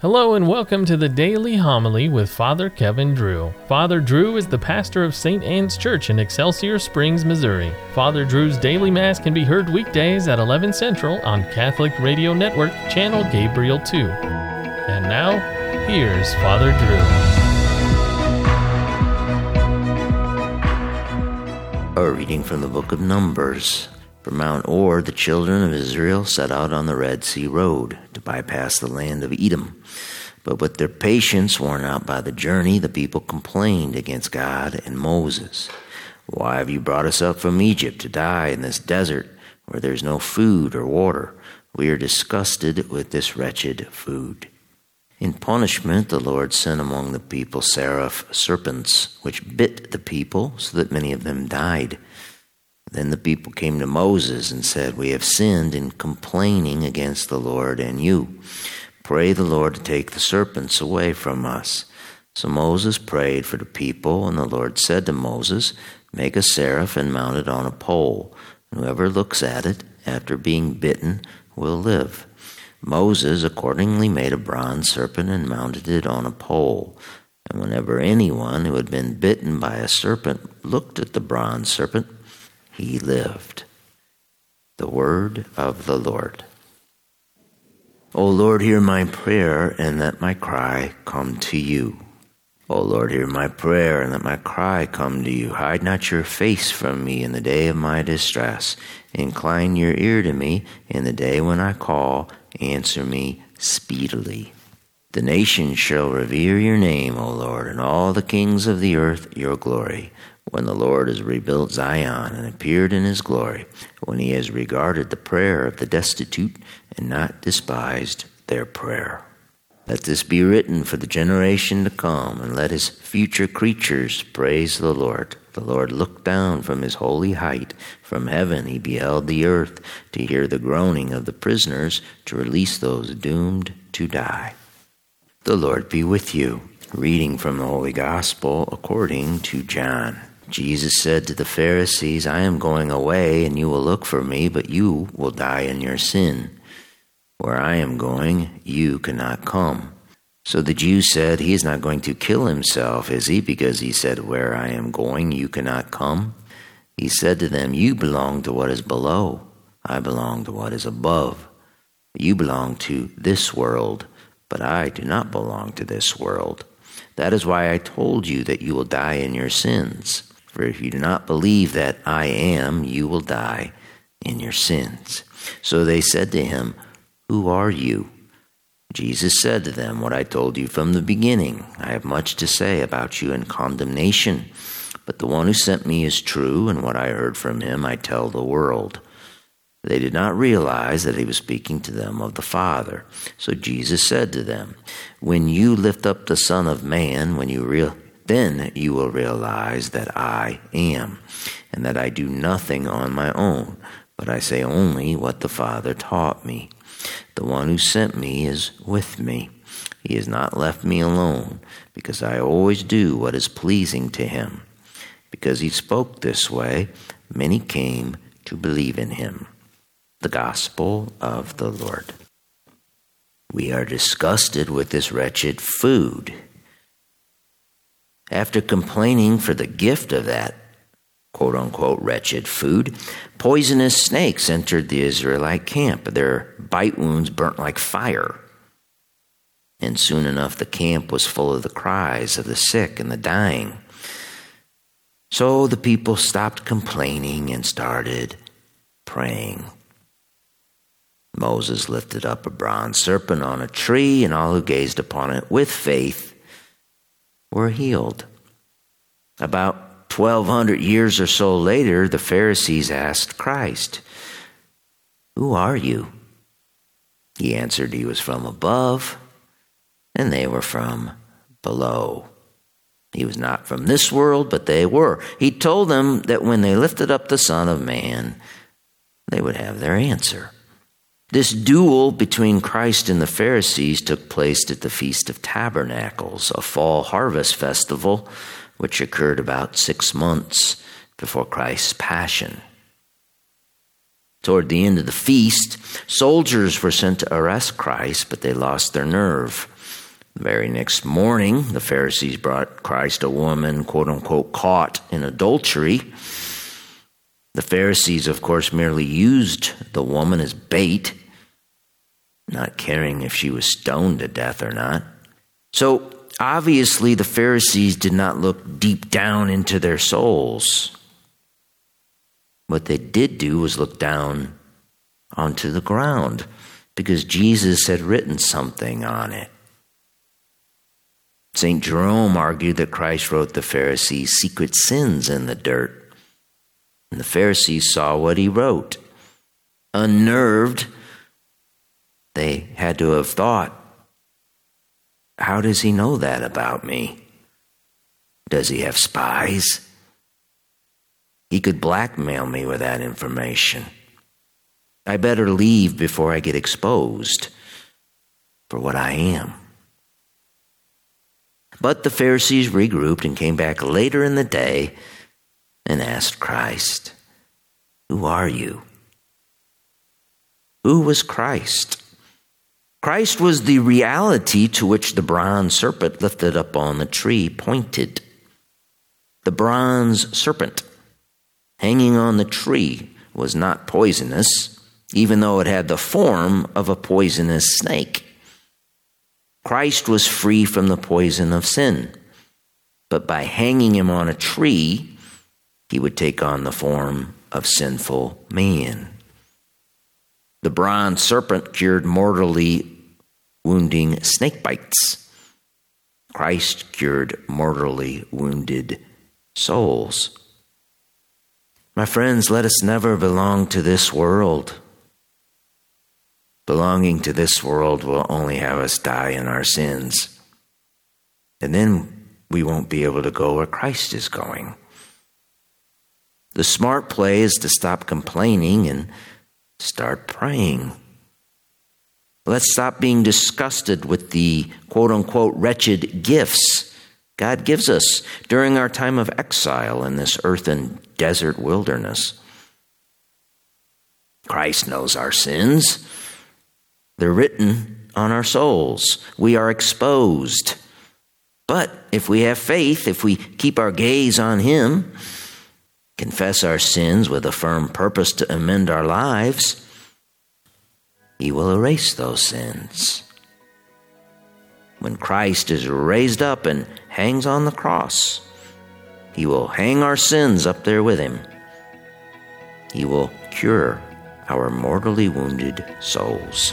Hello and welcome to the Daily Homily with Father Kevin Drew. Father Drew is the pastor of St. Anne's Church in Excelsior Springs, Missouri. Father Drew's daily mass can be heard weekdays at 11 Central on Catholic Radio Network, channel Gabriel 2. And now, here's Father Drew. A reading from the book of Numbers. From Mount Hor, the children of Israel set out on the Red Sea Road to bypass the land of Edom. But with their patience worn out by the journey, the people complained against God and Moses. Why have you brought us up from Egypt to die in this desert where there's no food or water? We are disgusted with this wretched food. In punishment, the Lord sent among the people seraph serpents, which bit the people so that many of them died. Then the people came to Moses and said, We have sinned in complaining against the Lord and you. Pray the Lord to take the serpents away from us. So Moses prayed for the people, and the Lord said to Moses, Make a seraph and mount it on a pole. Whoever looks at it after being bitten will live. Moses accordingly made a bronze serpent and mounted it on a pole. And whenever anyone who had been bitten by a serpent looked at the bronze serpent, he lived. The word of the Lord. O Lord, hear my prayer and let my cry come to you. O Lord, hear my prayer and let my cry come to you. Hide not your face from me in the day of my distress. Incline your ear to me in the day when I call. Answer me speedily. The nations shall revere your name, O Lord, and all the kings of the earth your glory when the Lord has rebuilt Zion and appeared in his glory, when he has regarded the prayer of the destitute and not despised their prayer. Let this be written for the generation to come, and let his future creatures praise the Lord. The Lord looked down from his holy height. From heaven he beheld the earth to hear the groaning of the prisoners, to release those doomed to die. The Lord be with you. Reading from the Holy Gospel according to John. Jesus said to the Pharisees, I am going away, and you will look for me, but you will die in your sin. Where I am going, you cannot come. So the Jews said, He is not going to kill himself, is he? Because he said, Where I am going, you cannot come. He said to them, You belong to what is below, I belong to what is above. You belong to this world, but I do not belong to this world. That is why I told you that you will die in your sins. For if you do not believe that I am, you will die in your sins. So they said to him, Who are you? Jesus said to them, What I told you from the beginning. I have much to say about you in condemnation, but the one who sent me is true, and what I heard from him I tell the world. They did not realize that he was speaking to them of the Father. So Jesus said to them, When you lift up the Son of Man, when you real then you will realize that I am, and that I do nothing on my own, but I say only what the Father taught me. The one who sent me is with me. He has not left me alone, because I always do what is pleasing to him. Because he spoke this way, many came to believe in him. The Gospel of the Lord. We are disgusted with this wretched food after complaining for the gift of that quote unquote wretched food, poisonous snakes entered the Israelite camp. Their bite wounds burnt like fire. And soon enough, the camp was full of the cries of the sick and the dying. So the people stopped complaining and started praying. Moses lifted up a bronze serpent on a tree, and all who gazed upon it with faith were healed. About 1200 years or so later, the Pharisees asked Christ, Who are you? He answered he was from above, and they were from below. He was not from this world, but they were. He told them that when they lifted up the Son of Man, they would have their answer. This duel between Christ and the Pharisees took place at the Feast of Tabernacles, a fall harvest festival which occurred about six months before Christ's Passion. Toward the end of the feast, soldiers were sent to arrest Christ, but they lost their nerve. The very next morning, the Pharisees brought Christ a woman, quote unquote, caught in adultery. The Pharisees, of course, merely used the woman as bait, not caring if she was stoned to death or not. So, obviously, the Pharisees did not look deep down into their souls. What they did do was look down onto the ground because Jesus had written something on it. St. Jerome argued that Christ wrote the Pharisees' secret sins in the dirt. And the Pharisees saw what he wrote. Unnerved, they had to have thought, How does he know that about me? Does he have spies? He could blackmail me with that information. I better leave before I get exposed for what I am. But the Pharisees regrouped and came back later in the day and asked Christ, Who are you? Who was Christ? Christ was the reality to which the bronze serpent lifted up on the tree pointed. The bronze serpent hanging on the tree was not poisonous, even though it had the form of a poisonous snake. Christ was free from the poison of sin, but by hanging him on a tree, he would take on the form of sinful man. The bronze serpent cured mortally wounding snake bites. Christ cured mortally wounded souls. My friends, let us never belong to this world. Belonging to this world will only have us die in our sins. And then we won't be able to go where Christ is going. The smart play is to stop complaining and start praying. Let's stop being disgusted with the quote unquote wretched gifts God gives us during our time of exile in this earthen desert wilderness. Christ knows our sins, they're written on our souls. We are exposed. But if we have faith, if we keep our gaze on Him, confess our sins with a firm purpose to amend our lives, He will erase those sins. When Christ is raised up and hangs on the cross, He will hang our sins up there with Him. He will cure our mortally wounded souls.